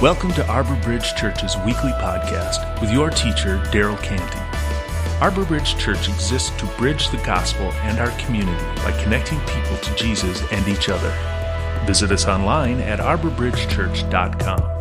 Welcome to Arbor Bridge Church's weekly podcast with your teacher, Daryl Canty. Arbor Bridge Church exists to bridge the gospel and our community by connecting people to Jesus and each other. Visit us online at arborbridgechurch.com.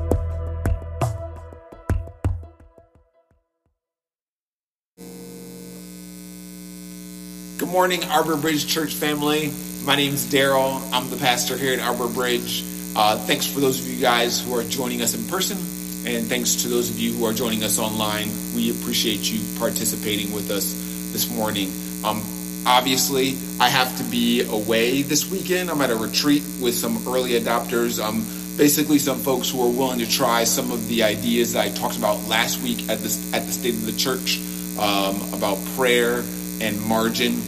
Good morning, Arbor Bridge Church family. My name is Daryl. I'm the pastor here at Arbor Bridge. Uh, thanks for those of you guys who are joining us in person, and thanks to those of you who are joining us online. We appreciate you participating with us this morning. Um, obviously, I have to be away this weekend. I'm at a retreat with some early adopters. Um, basically, some folks who are willing to try some of the ideas that I talked about last week at the at the State of the Church um, about prayer and margin.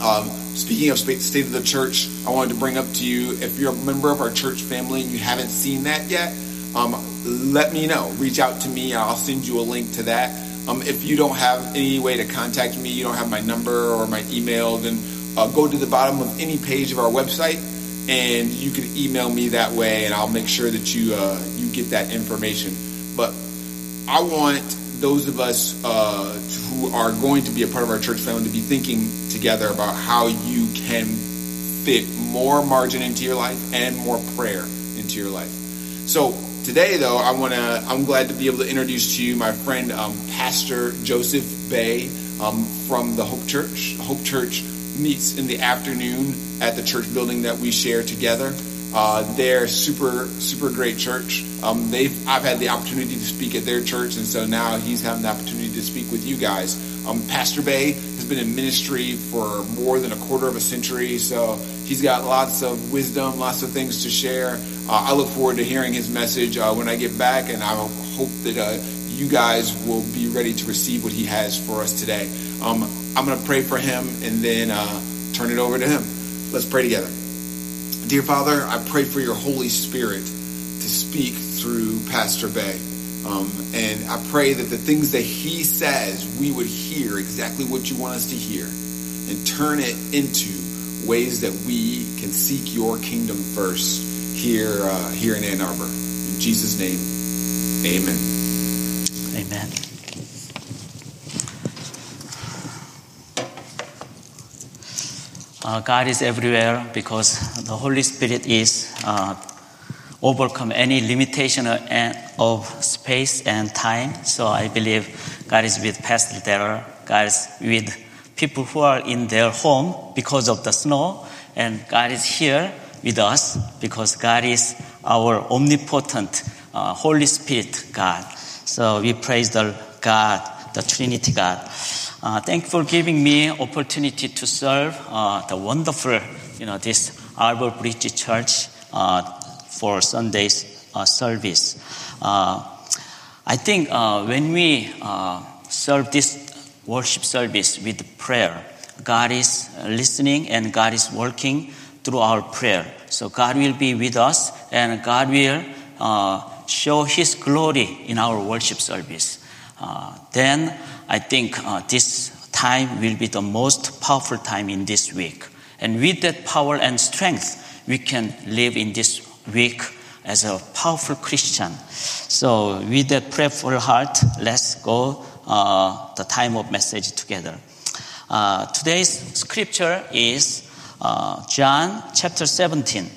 Um, Speaking of State of the Church, I wanted to bring up to you if you're a member of our church family and you haven't seen that yet, um, let me know. Reach out to me. and I'll send you a link to that. Um, if you don't have any way to contact me, you don't have my number or my email, then uh, go to the bottom of any page of our website and you can email me that way, and I'll make sure that you uh, you get that information. But I want those of us uh, who are going to be a part of our church family to be thinking together about how you can fit more margin into your life and more prayer into your life. So today, though, I want to. I'm glad to be able to introduce to you my friend um, Pastor Joseph Bay um, from the Hope Church. Hope Church meets in the afternoon at the church building that we share together. Uh, they're super, super great church. Um, they've, I've had the opportunity to speak at their church, and so now he's having the opportunity to speak with you guys. Um, Pastor Bay has been in ministry for more than a quarter of a century, so he's got lots of wisdom, lots of things to share. Uh, I look forward to hearing his message uh, when I get back, and I hope that uh, you guys will be ready to receive what he has for us today. Um, I'm going to pray for him and then uh, turn it over to him. Let's pray together. Dear Father, I pray for your Holy Spirit to speak through Pastor Bay. Um, and I pray that the things that he says, we would hear exactly what you want us to hear and turn it into ways that we can seek your kingdom first here, uh, here in Ann Arbor. In Jesus' name, amen. Amen. Uh, God is everywhere because the Holy Spirit is uh, overcome any limitation of space and time. So I believe God is with Pastor Daryl. God is with people who are in their home because of the snow, and God is here with us because God is our omnipotent uh, Holy Spirit God. So we praise the God, the Trinity God. Uh, thank you for giving me opportunity to serve uh, the wonderful, you know, this Arbor Bridge Church uh, for Sunday's uh, service. Uh, I think uh, when we serve this worship service with prayer, God is listening and God is working through our prayer. So God will be with us and God will show His glory in our worship service. then I think uh, this time will be the most powerful time in this week. And with that power and strength, we can live in this week as a powerful Christian. So, with that prayerful heart, let's go uh, the time of message together. Uh, today's scripture is uh, John chapter 17.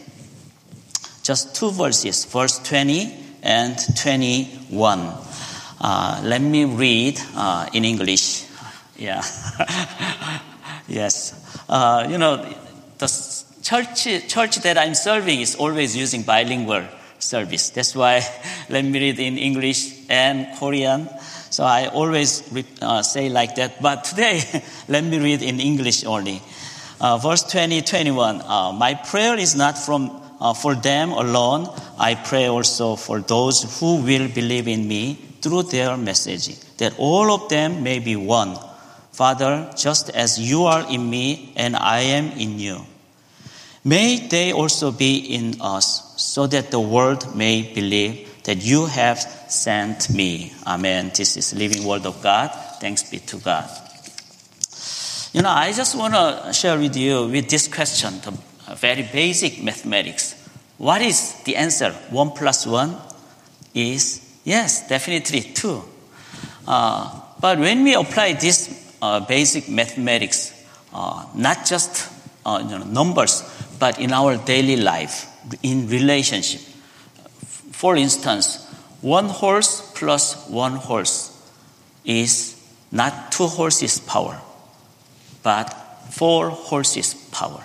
Just two verses, verse 20 and 21. Uh, let me read uh, in English. Yeah. yes. Uh, you know, the church, church that I'm serving is always using bilingual service. That's why let me read in English and Korean. So I always uh, say like that. But today, let me read in English only. Uh, verse 20, 21. Uh, My prayer is not from for them alone. I pray also for those who will believe in me through their message, that all of them may be one. Father, just as you are in me and I am in you. May they also be in us, so that the world may believe that you have sent me. Amen. This is living word of God. Thanks be to God. You know, I just want to share with you with this question, the very basic mathematics. What is the answer? One plus one is yes, definitely two. Uh, but when we apply this uh, basic mathematics, uh, not just uh, you know, numbers, but in our daily life, in relationship. For instance, one horse plus one horse is not two horses power, but four horses power.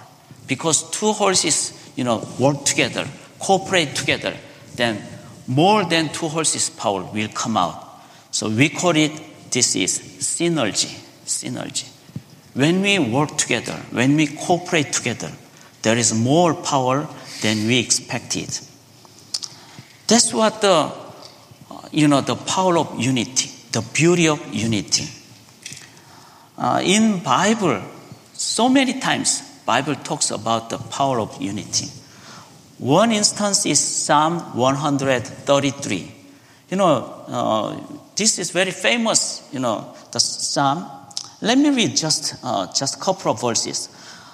Because two horses, you know, work together, cooperate together, then more than two horses power will come out. So we call it, this is synergy, synergy. When we work together, when we cooperate together, there is more power than we expected. That's what the, you know, the power of unity, the beauty of unity. Uh, in Bible, so many times Bible talks about the power of unity. One instance is Psalm 133. You know, uh, this is very famous, you know, the Psalm. Let me read just, uh, just a couple of verses.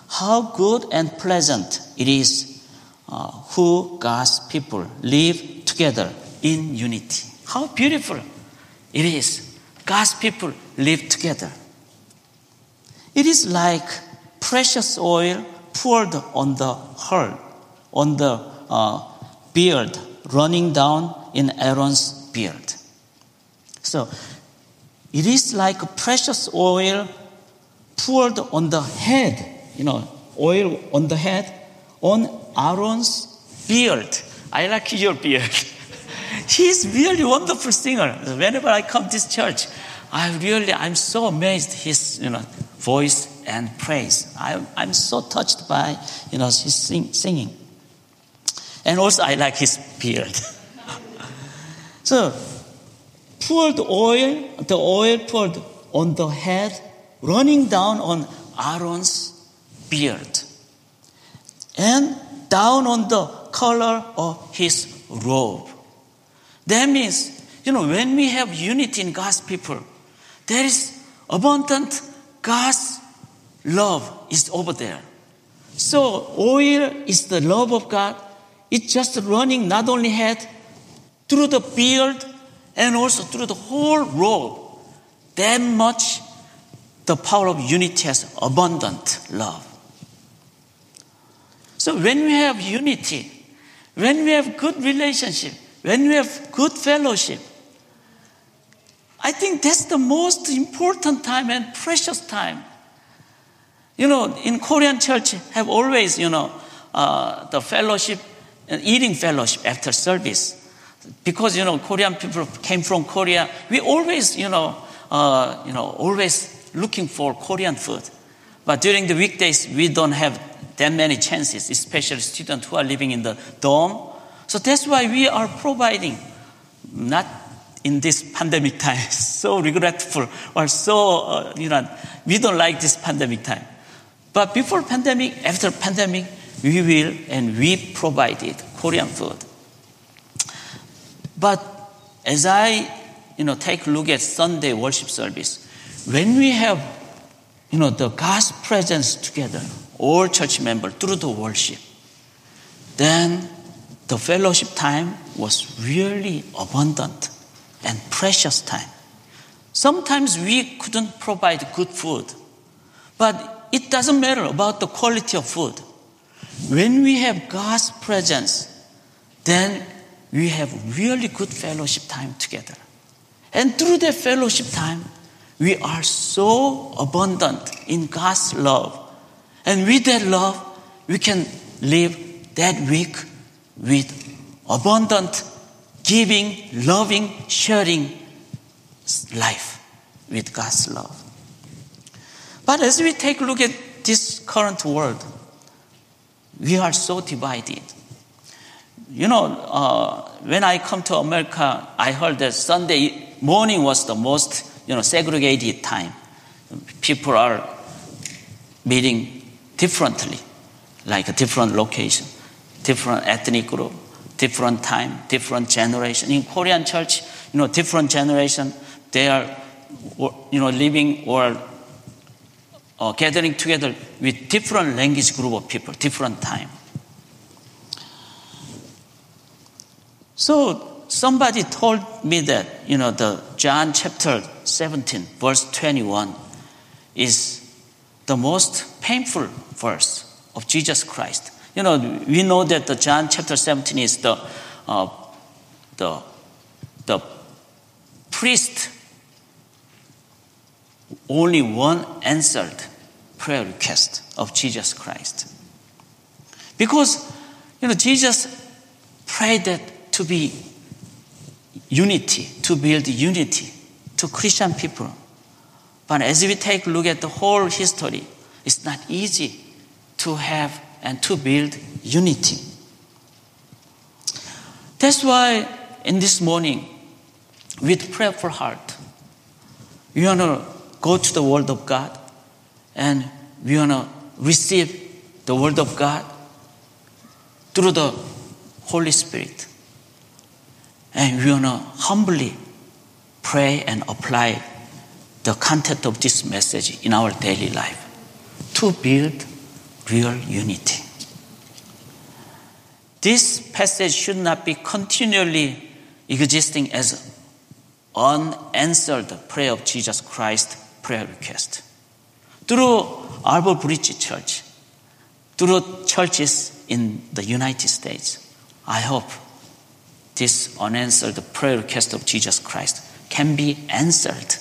How good and pleasant it is uh, who God's people live together in unity. How beautiful it is. God's people live together. It is like precious oil poured on the heart, on the uh, beard, running down in Aaron's beard. So it is like precious oil poured on the head, you know, oil on the head, on Aaron's beard. I like your beard. He's really wonderful singer. Whenever I come to this church, I really, I'm so amazed his, you know, voice and praise. I, I'm so touched by, you know, his sing, singing. And also I like his beard. so, poured oil, the oil poured on the head, running down on Aaron's beard, and down on the color of his robe. That means, you know, when we have unity in God's people, there is abundant God's love is over there. So oil is the love of God. It's just running not only head, through the beard, and also through the whole robe. That much the power of unity has abundant love. So when we have unity, when we have good relationship, when we have good fellowship, I think that's the most important time and precious time. You know, in Korean church have always, you know, uh, the fellowship and eating fellowship after service. Because, you know, Korean people came from Korea, we always, you know, uh, you know, always looking for Korean food. But during the weekdays, we don't have that many chances, especially students who are living in the dorm. So that's why we are providing, not in this pandemic time, so regretful or so, uh, you know, we don't like this pandemic time. But before pandemic, after pandemic, we will and we provided Korean food. But as I, you know, take a look at Sunday worship service, when we have, you know, the God's presence together, all church members through the worship, then the fellowship time was really abundant and precious time. Sometimes we couldn't provide good food, but it doesn't matter about the quality of food. When we have God's presence, then we have really good fellowship time together. And through that fellowship time, we are so abundant in God's love. And with that love, we can live that week with abundant giving, loving, sharing life with God's love. But as we take a look at this current world, we are so divided. You know, uh, when I come to America, I heard that Sunday morning was the most, you know, segregated time. People are meeting differently, like a different location, different ethnic group, different time, different generation. In Korean church, you know, different generation, they are, you know, living or uh, gathering together with different language group of people, different time. So somebody told me that, you know, the John chapter 17, verse 21 is the most painful verse of Jesus Christ. You know, we know that the John chapter 17 is the, uh, the, the priest only one answered prayer request of Jesus Christ. Because, you know, Jesus prayed that to be unity, to build unity to Christian people. But as we take a look at the whole history, it's not easy to have and to build unity. That's why in this morning, with prayerful heart, we want to go to the Word of God and we want to receive the Word of God through the Holy Spirit. And we want to humbly pray and apply the content of this message in our daily life to build real unity. This passage should not be continually existing as unanswered prayer of Jesus Christ prayer request. Through Arbor Bridge Church, through churches in the United States, I hope this unanswered prayer request of Jesus Christ can be answered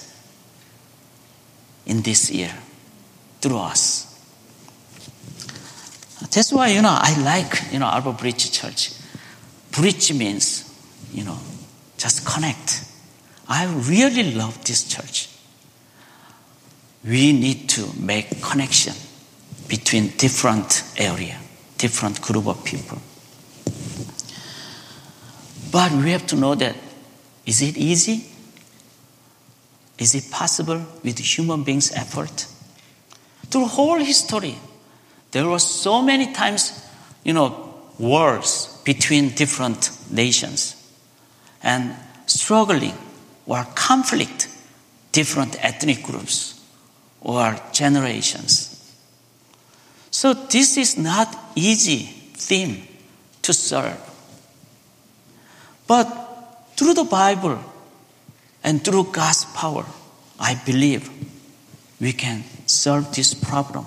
in this year through us. That's why, you know, I like, you know, Arbor Bridge Church. Bridge means, you know, just connect. I really love this church. We need to make connection between different area, different group of people. But we have to know that is it easy? Is it possible with human beings' effort? Through whole history, there were so many times, you know, wars between different nations and struggling or conflict different ethnic groups or generations. So this is not easy theme to serve. But through the Bible and through God's power, I believe we can solve this problem.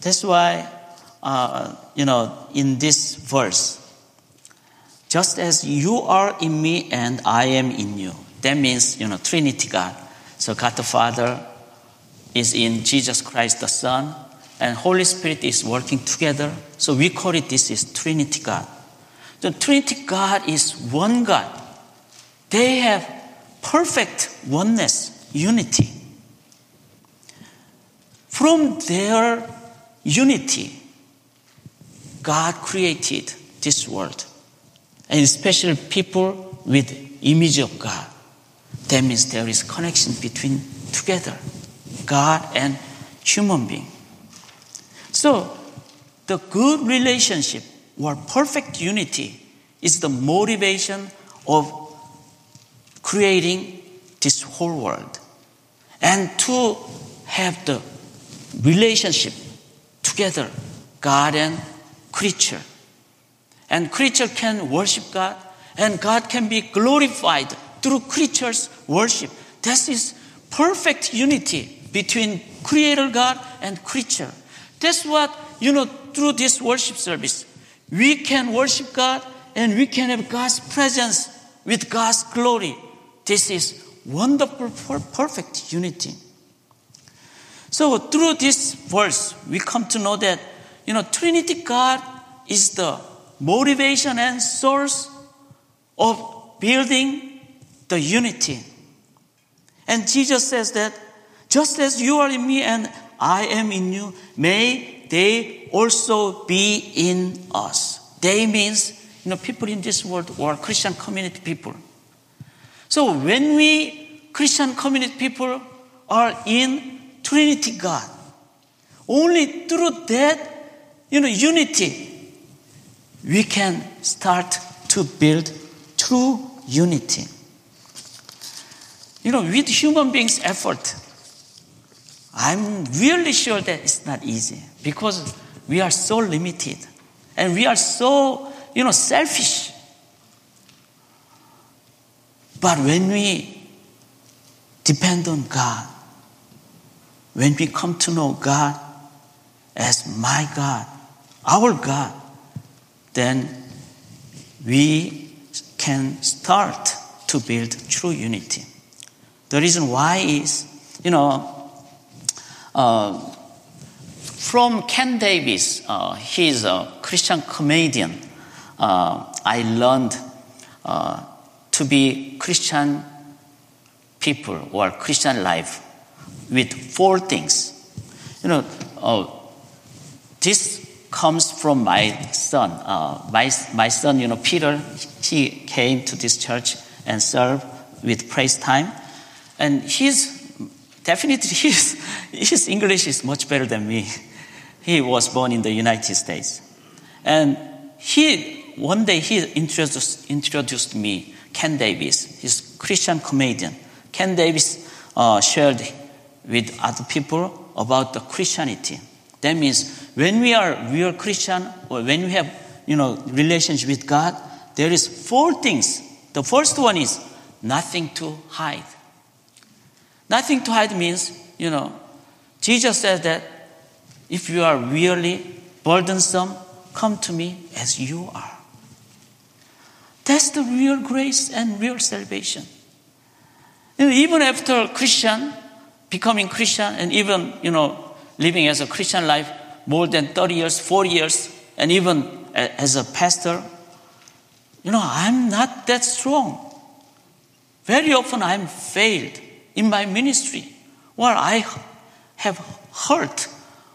That's why, uh, you know, in this verse, just as you are in me and I am in you. That means, you know, Trinity God. So God the Father is in Jesus Christ the Son, and Holy Spirit is working together. So we call it this is Trinity God. The Trinity God is one God. They have perfect oneness, unity. From their unity, God created this world. And especially people with image of God. That means there is connection between together, God and human being. So the good relationship or perfect unity is the motivation of creating this whole world. And to have the relationship together, God and creature. And creature can worship God, and God can be glorified through creatures' worship. This is perfect unity between creator God and creature. That's what, you know, through this worship service, we can worship God and we can have God's presence with God's glory. This is wonderful, perfect unity. So through this verse, we come to know that, you know, Trinity God is the motivation and source of building the unity. And Jesus says that just as you are in me and I am in you, may they also be in us. They means, you know, people in this world or Christian community people. So when we Christian community people are in Trinity God, only through that, you know, unity, we can start to build true unity. You know, with human beings' effort, I'm really sure that it's not easy because we are so limited And we are so, you know, selfish. But when we depend on God, when we come to know God as my God, our God, then we can start to build true unity. The reason why is, you know, uh, from Ken Davis, uh, he's a Christian comedian. Uh, I learned uh, to be Christian people or Christian life with four things. You know, uh, this comes from my son. Uh, my, my son, you know, Peter, he came to this church and served with praise time. And he's definitely, his, his English is much better than me. He was born in the United States. And he, one day he introduced, introduced me, Ken Davis, he's Christian comedian. Ken Davis uh, shared with other people about the Christianity. That means when we are real Christian or when we have, you know, relationship with God, there is four things. The first one is nothing to hide. Nothing to hide means, you know, Jesus said that if you are really burdensome, come to me as you are. That's the real grace and real salvation. And even after Christian, becoming Christian, and even, you know, living as a Christian life more than 30 years, 40 years, and even uh, as a pastor, you know, I'm not that strong. Very often I'm failed in my ministry, or I have hurt,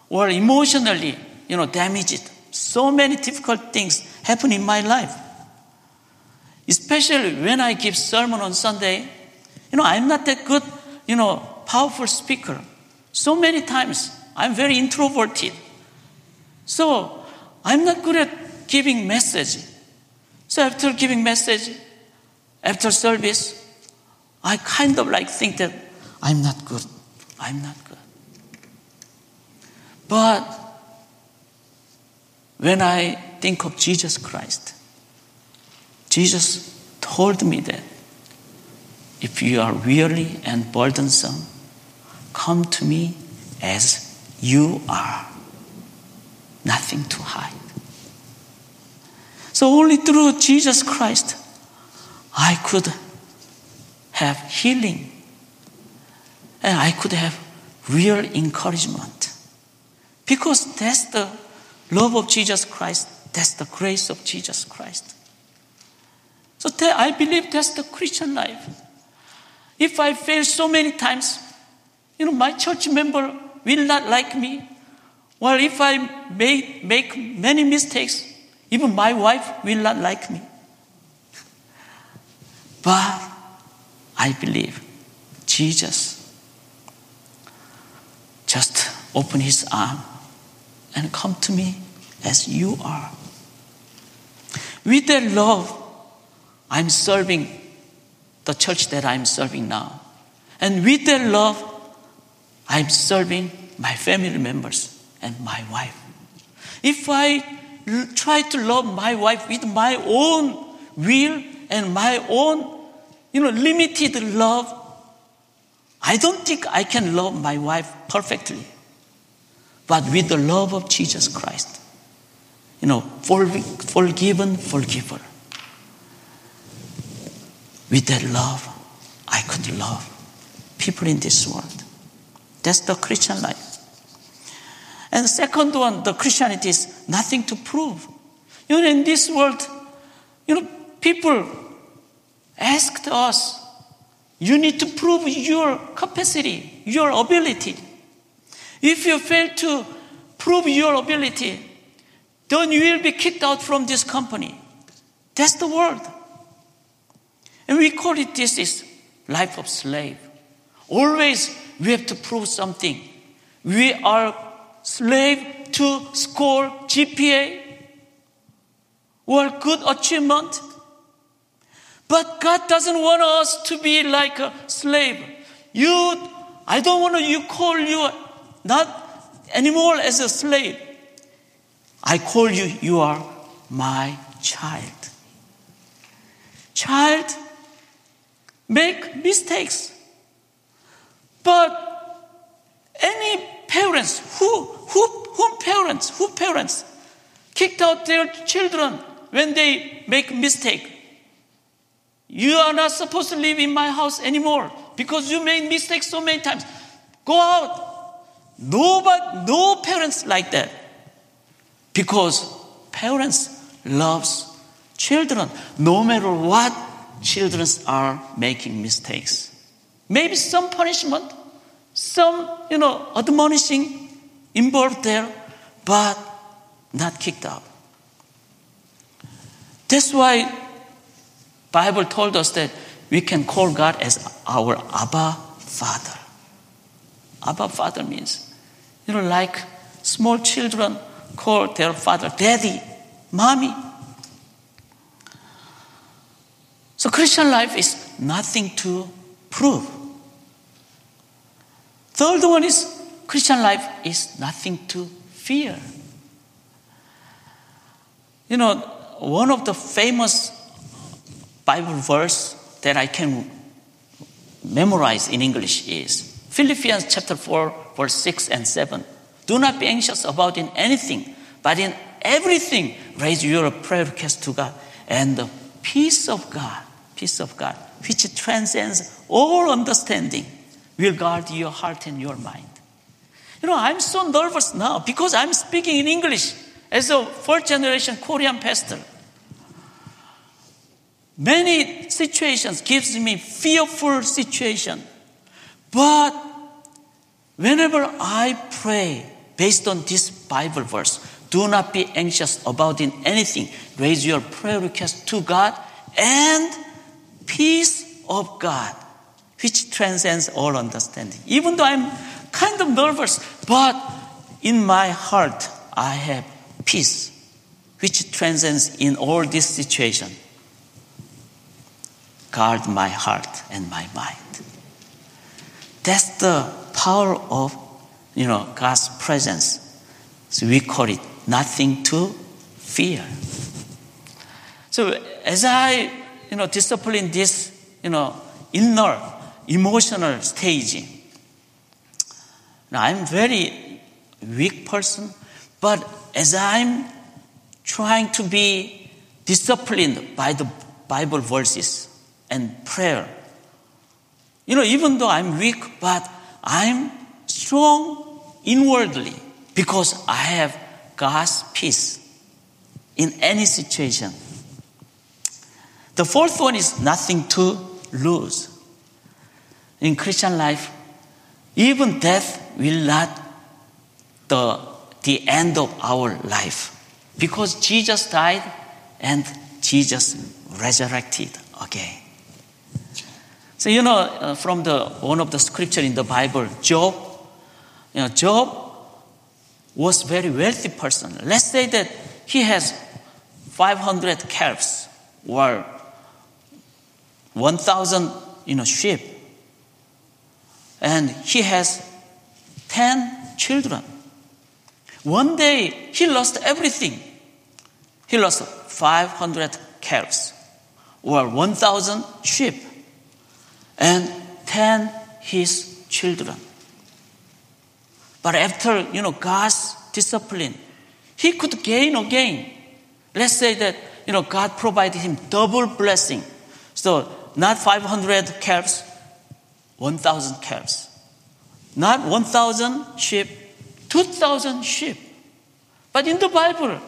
or emotionally, you know, damaged. So many difficult things happen in my life. Especially when I give sermon on Sunday, you know, I'm not that good, you know, powerful speaker. So many times I'm very introverted. So I'm not good at giving message. So after giving message, after service, I kind of like think that I'm not good. I'm not good. But when I think of Jesus Christ, Jesus told me that if you are weary and burdensome, come to me as you are. Nothing to hide. So only through Jesus Christ I could have healing and I could have real encouragement. Because that's the love of Jesus Christ, that's the grace of Jesus Christ. So that, I believe that's the Christian life. If I fail so many times, you know, my church member will not like me. Well, if I make, make many mistakes, even my wife will not like me. But I believe Jesus just open his arm and come to me as you are. With that love, I'm serving the church that I'm serving now. And with that love, I'm serving my family members and my wife. If I try to love my wife with my own will and my own, you know, limited love, I don't think I can love my wife perfectly. But with the love of Jesus Christ, you know, forgiven, forgiver. With that love, I could love people in this world. That's the Christian life. And second one, the Christianity is nothing to prove. You know, in this world, you know, people asked us, you need to prove your capacity, your ability. If you fail to prove your ability, then you will be kicked out from this company. That's the world. And we call it this is life of slave. Always we have to prove something. We are slave to score GPA or good achievement. But God doesn't want us to be like a slave. You, I don't want to, you call you not anymore as a slave. I call you, you are my child. Child make mistakes. But who, who, who parents, who parents kicked out their children when they make mistake. You are not supposed to live in my house anymore because you made mistakes so many times. Go out. Nobody, no parents like that. Because parents loves children no matter what children are making mistakes. Maybe some punishment, some, you know, admonishing involved there, but not kicked out. That's why Bible told us that we can call God as our Abba Father. Abba Father means, you know, like small children call their father daddy, mommy. So Christian life is nothing to prove. Third one is Christian life is nothing to fear. You know, one of the famous Bible verse that I can memorize in English is Philippians chapter 4 verse 6 and 7. Do not be anxious about in anything, but in everything raise your prayer request to God and the peace of God, peace of God, which transcends all understanding, will guard your heart and your mind. You know, I'm so nervous now because I'm speaking in English as a fourth generation Korean pastor. Many situations gives me fearful situation. But whenever I pray based on this Bible verse, do not be anxious about in anything. Raise your prayer request to God and peace of God, which transcends all understanding. Even though I'm kind of nervous, but in my heart, I have peace, which transcends in all this situation. Guard my heart and my mind. That's the power of, you know, God's presence. So we call it nothing to fear. So as I, you know, discipline this, you know, inner emotional stage, now I'm very weak person, but as I'm trying to be disciplined by the Bible verses and prayer, you know, even though I'm weak, but I'm strong inwardly because I have God's peace in any situation. The fourth one is nothing to lose. In Christian life, even death will not the, the end of our life because Jesus died and Jesus resurrected again. So you know, uh, from the one of the scripture in the Bible, Job, you know, Job was very wealthy person. Let's say that he has 500 calves or 1,000, you know, sheep, and he has 10 children. One day he lost everything. He lost 500 calves or 1,000 sheep and 10 his children. But after, you know, God's discipline, he could gain again. Let's say that, you know, God provided him double blessing. So not 500 calves, 1,000 calves. Not 1,000 sheep, 2,000 sheep. But in the Bible,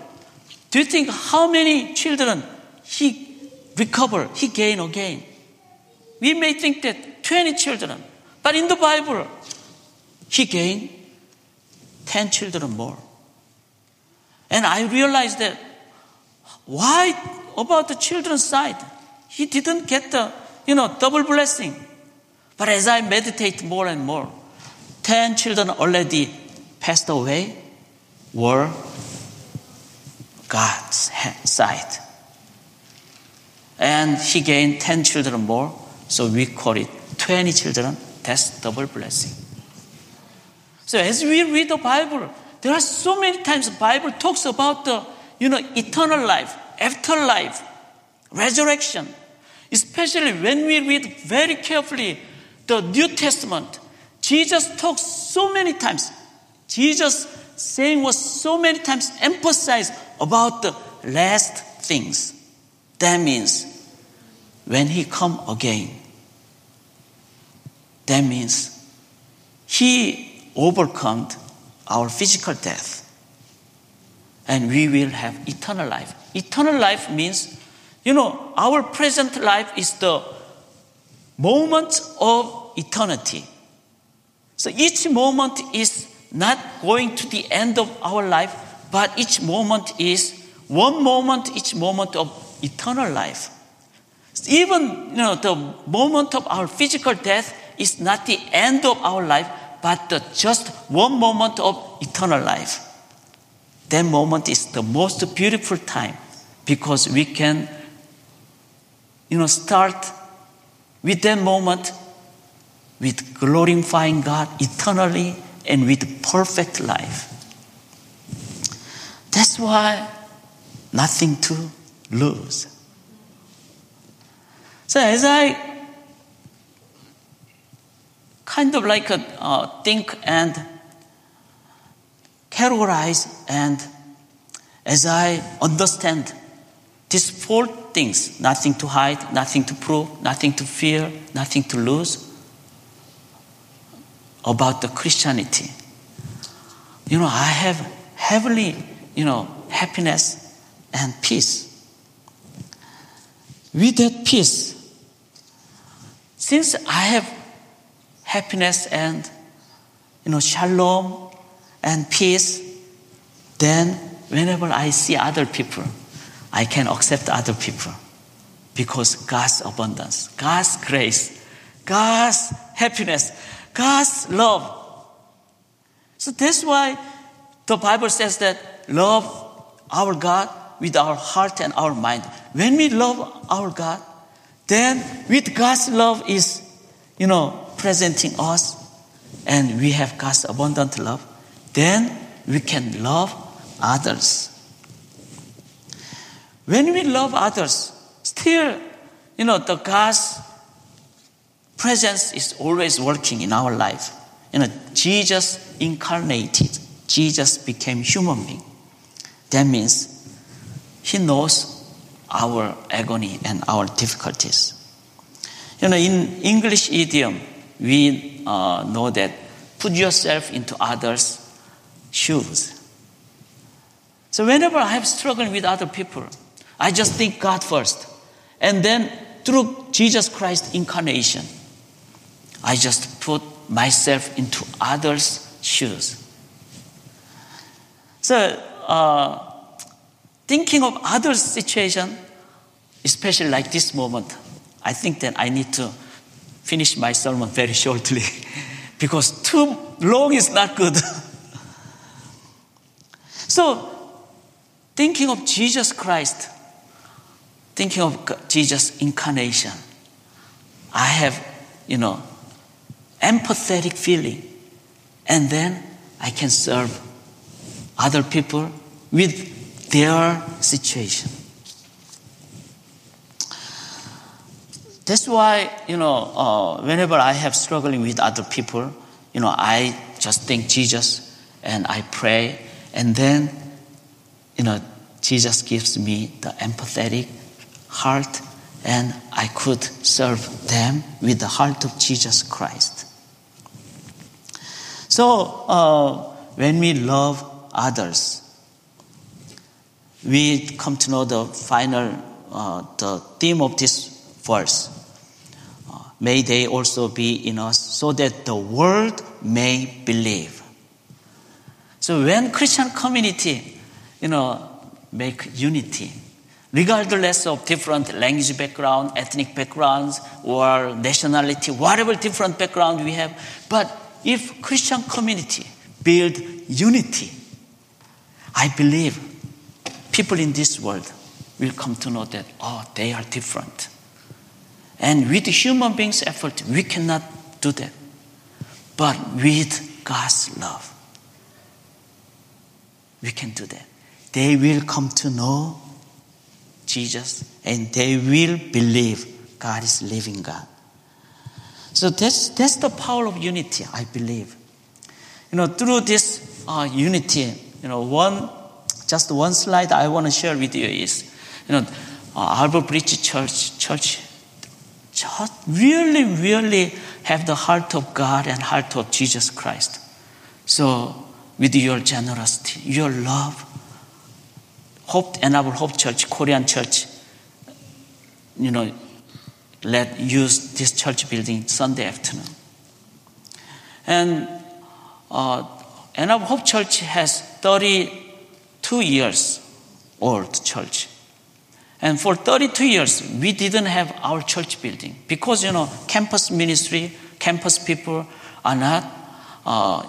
do you think how many children he recovered, he gained again? We may think that 20 children, but in the Bible, he gained 10 children more. And I realized that why about the children's side? He didn't get the, you know, double blessing. But as I meditate more and more, 10 children already passed away were God's side. And he gained 10 children more, so we call it 20 children. That's double blessing. So as we read the Bible, there are so many times the Bible talks about the you know, eternal life, afterlife, resurrection. Especially when we read very carefully the New Testament, Jesus talks so many times. Jesus saying was so many times emphasized about the last things. That means when he come again, that means he overcome our physical death and we will have eternal life. Eternal life means, you know, our present life is the moment of eternity. So each moment is not going to the end of our life, but each moment is one moment, each moment of eternal life. Even you know, the moment of our physical death is not the end of our life, but the, just one moment of eternal life. That moment is the most beautiful time because we can, you know, start with that moment with glorifying God eternally and with perfect life. That's why nothing to lose. So as I kind of like a, uh, think and categorize and as I understand these four things nothing to hide, nothing to prove, nothing to fear, nothing to lose about the Christianity. You know, I have heavenly, you know, happiness and peace. With that peace, since I have happiness and you know shalom and peace, then whenever I see other people, I can accept other people because God's abundance, God's grace, God's happiness, God's love. So that's why the Bible says that love our God with our heart and our mind. When we love our God, then with God's love is, you know, presenting us and we have God's abundant love, then we can love others. When we love others, still, you know, the God's presence is always working in our life. You know, Jesus incarnated. Jesus became human being. That means he knows our agony and our difficulties. You know, in English idiom, we uh, know that put yourself into others' shoes. So whenever I have struggled with other people, I just think God first. And then through Jesus Christ incarnation, I just put myself into others' shoes. So, uh, thinking of others' situation, especially like this moment, I think that I need to finish my sermon very shortly because too long is not good. so, thinking of Jesus Christ, thinking of Jesus' incarnation, I have, you know, empathetic feeling. And then I can serve other people with their situation. That's why, you know, uh, whenever I have struggling with other people, you know, I just think Jesus and I pray, and then, you know, Jesus gives me the empathetic heart, and I could serve them with the heart of Jesus Christ. So, uh, when we love others, we come to know the final, uh, the theme of this verse. Uh, may they also be in us so that the world may believe. So when Christian community, you know, make unity, regardless of different language background, ethnic backgrounds, or nationality, whatever different background we have, but if Christian community build unity, I believe people in this world will come to know that, oh, they are different. And with human beings' effort, we cannot do that. But with God's love, we can do that. they will come to know Jesus and they will believe God is living God. So that's, that's the power of unity, I believe. You know, through this uh, unity, you know, one, just one slide I want to share with you is, you know, uh, Arbor Bridge Church, church, just really, really have the heart of God and heart of Jesus Christ. So, with your generosity, your love, Hope and our Hope Church, Korean church, you know, let use this church building Sunday afternoon. And uh, and our Hope Church has 32 years old church. And for 32 years, we didn't have our church building because, you know, campus ministry, campus people are not uh,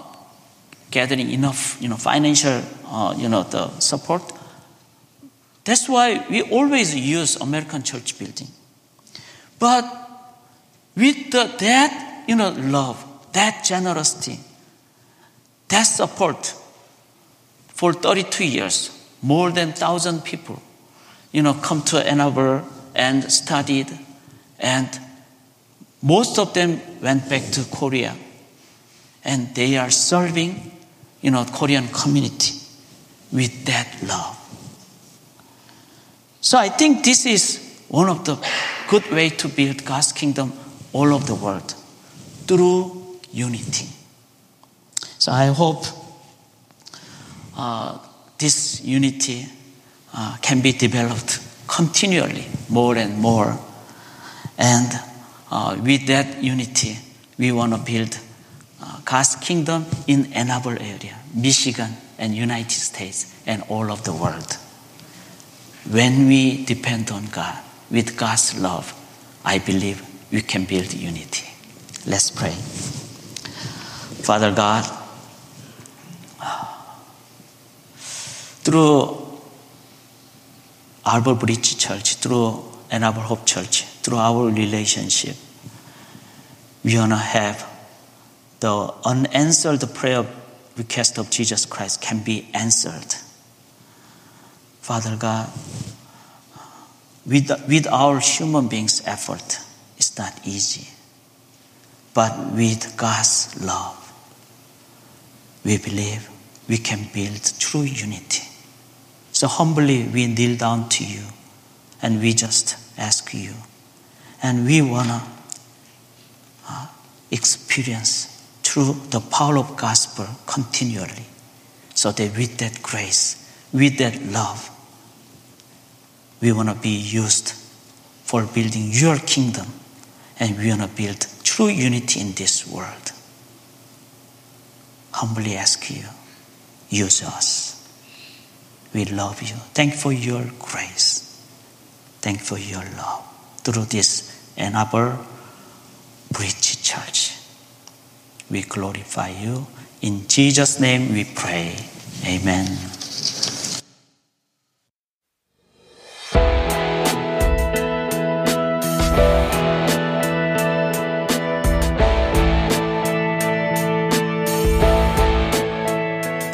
gathering enough, you know, financial, uh, you know, the support. That's why we always use American church building. But with the, that, you know, love, that generosity, that support for 32 years, more than 1,000 people, you know, come to Ann Arbor and studied, and most of them went back to Korea, and they are serving, you know, Korean community with that love. So I think this is one of the good way to build God's kingdom all over the world through unity. So I hope uh, this unity uh, can be developed continually, more and more. And uh, with that unity, we want to build uh, God's kingdom in Arbor area, Michigan, and United States, and all of the world. When we depend on God, with God's love, I believe we can build unity. Let's pray. Father God, through Arbor Bridge Church, through Ann Arbor Hope Church, through our relationship, we want to have the unanswered prayer request of Jesus Christ can be answered Father God, with, with our human beings' effort, it's not easy. But with God's love, we believe we can build true unity. So humbly we kneel down to you and we just ask you. And we want to uh, experience through the power of gospel continually. So that with that grace, with that love, we want to be used for building your kingdom and we want to build true unity in this world. Humbly ask you, use us. We love you. Thank for your grace. Thank for your love through this Ann Arbor Bridge Church. We glorify you. In Jesus' name we pray. Amen.